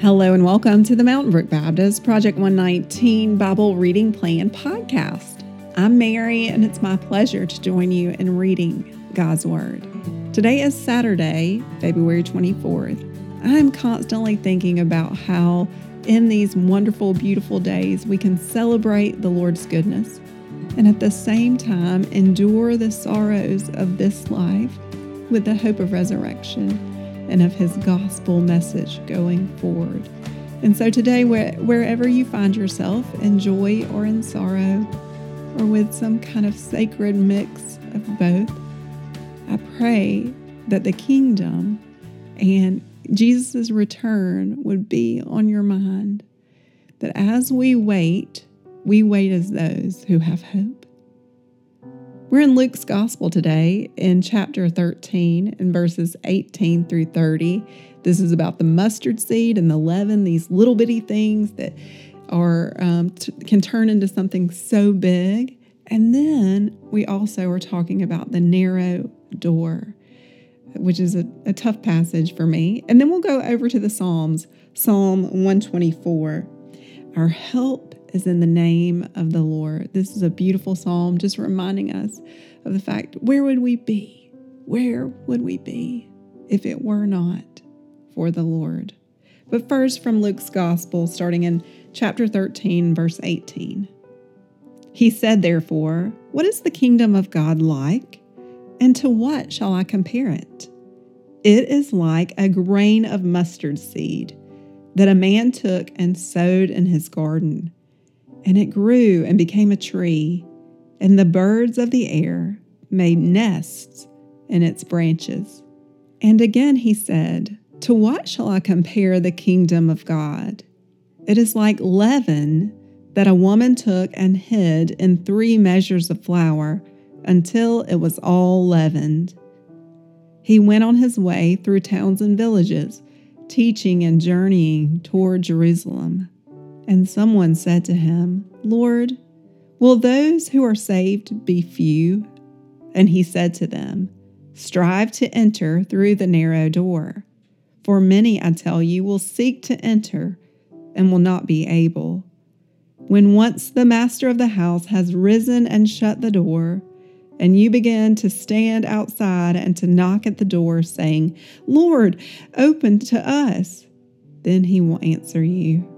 Hello and welcome to the Mountain Brook Baptist Project 119 Bible Reading Plan podcast. I'm Mary and it's my pleasure to join you in reading God's Word. Today is Saturday, February 24th. I'm constantly thinking about how in these wonderful, beautiful days we can celebrate the Lord's goodness and at the same time endure the sorrows of this life with the hope of resurrection and of his gospel message going forward. And so today, wherever you find yourself, in joy or in sorrow, or with some kind of sacred mix of both, I pray that the kingdom and Jesus' return would be on your mind. That as we wait, we wait as those who have hope. We're in Luke's Gospel today in chapter 13 and verses 18 through 30. This is about the mustard seed and the leaven, these little bitty things that are um, t- can turn into something so big. And then we also are talking about the narrow door, which is a, a tough passage for me. And then we'll go over to the Psalms, Psalm 124. Our help is in the name of the Lord. This is a beautiful psalm, just reminding us of the fact where would we be? Where would we be if it were not for the Lord? But first, from Luke's Gospel, starting in chapter 13, verse 18. He said, Therefore, what is the kingdom of God like? And to what shall I compare it? It is like a grain of mustard seed that a man took and sowed in his garden and it grew and became a tree, and the birds of the air made nests in its branches. And again he said, To what shall I compare the kingdom of God? It is like leaven that a woman took and hid in three measures of flour until it was all leavened. He went on his way through towns and villages, teaching and journeying toward Jerusalem. And someone said to him, Lord, will those who are saved be few? And he said to them, Strive to enter through the narrow door. For many, I tell you, will seek to enter and will not be able. When once the master of the house has risen and shut the door, and you begin to stand outside and to knock at the door, saying, Lord, open to us, then he will answer you.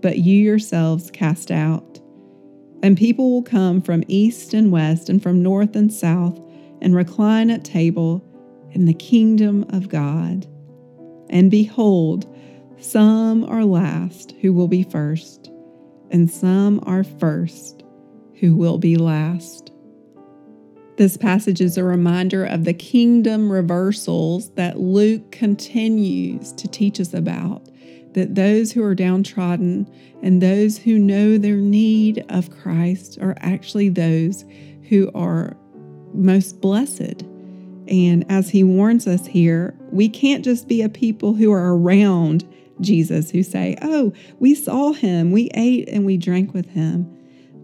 but you yourselves cast out. And people will come from east and west and from north and south and recline at table in the kingdom of God. And behold, some are last who will be first, and some are first who will be last. This passage is a reminder of the kingdom reversals that Luke continues to teach us about that those who are downtrodden and those who know their need of Christ are actually those who are most blessed. And as he warns us here, we can't just be a people who are around Jesus who say, Oh, we saw him, we ate and we drank with him,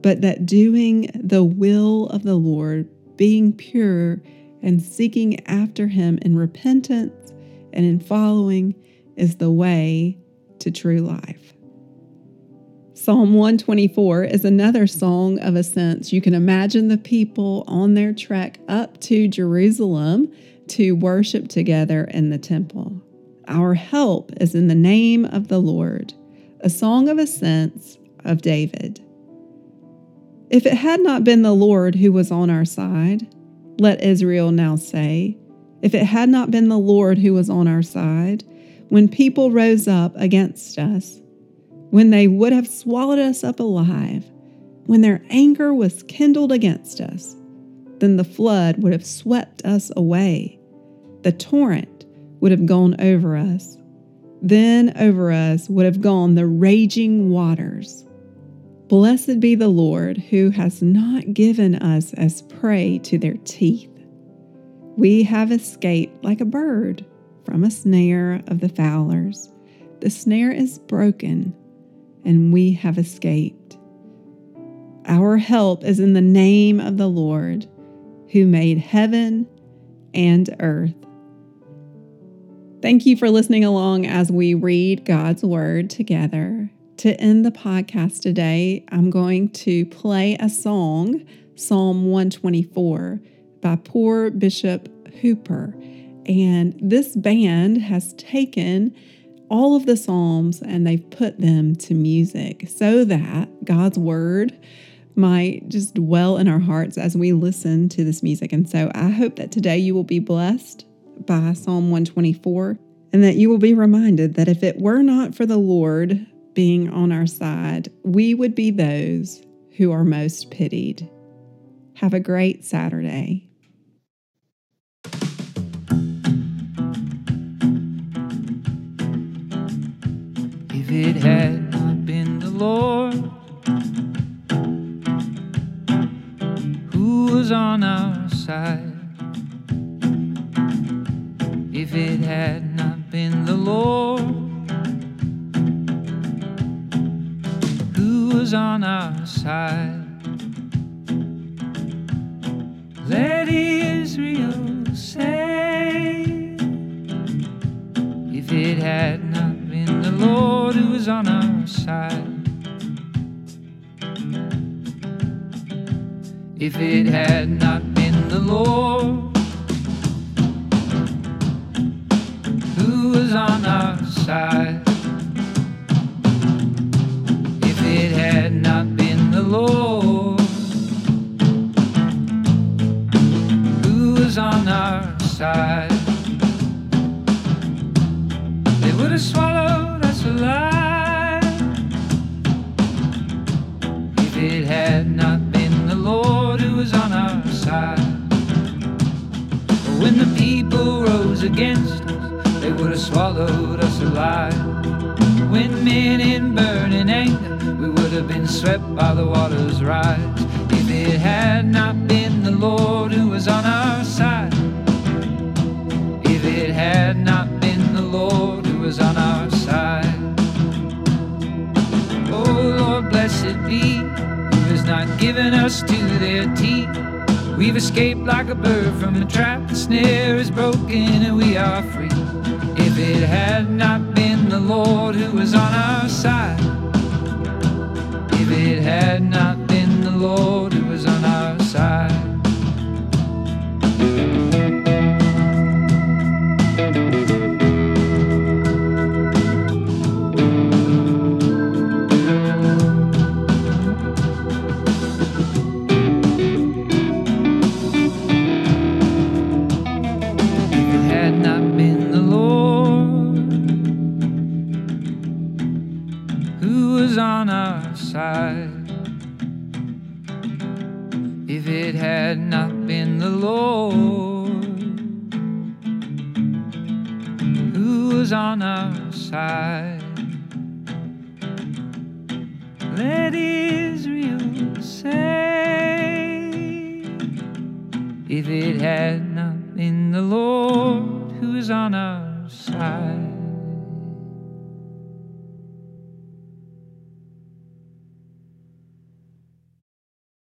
but that doing the will of the Lord, being pure and seeking after him in repentance and in following is the way to true life. Psalm 124 is another song of ascents. You can imagine the people on their trek up to Jerusalem to worship together in the temple. Our help is in the name of the Lord, a song of ascents of David. If it had not been the Lord who was on our side, let Israel now say, if it had not been the Lord who was on our side, when people rose up against us, when they would have swallowed us up alive, when their anger was kindled against us, then the flood would have swept us away. The torrent would have gone over us. Then over us would have gone the raging waters. Blessed be the Lord who has not given us as prey to their teeth. We have escaped like a bird from a snare of the fowlers. The snare is broken, and we have escaped. Our help is in the name of the Lord, who made heaven and earth. Thank you for listening along as we read God's Word together. To end the podcast today, I'm going to play a song, Psalm 124, by Poor Bishop Hooper. And this band has taken all of the Psalms and they've put them to music so that God's Word might just dwell in our hearts as we listen to this music. And so I hope that today you will be blessed by Psalm 124, and that you will be reminded that if it were not for the Lord being on our side, we would be those who are most pitied. Have a great Saturday. It had not been the Lord who was on our side, if it had not been the Lord who was on our side, let Israel say, if it had Lord who was on our side. If it had not been the Lord who was on our side. If it had not been the Lord who was on our side, they would have swallowed side. When the people rose against us, they would have swallowed us alive. When men in burning anger, we would have been swept by the water's rise. If it had not been the Lord who was on our side, if it had not been the Lord who was on our side. Oh Lord, blessed be, who has not given us to their teeth. We've escaped like a bird from a trap. The snare is broken and we are free. If it had not been the Lord who was on our was on our side, if it had not been the Lord who was on our side, let Israel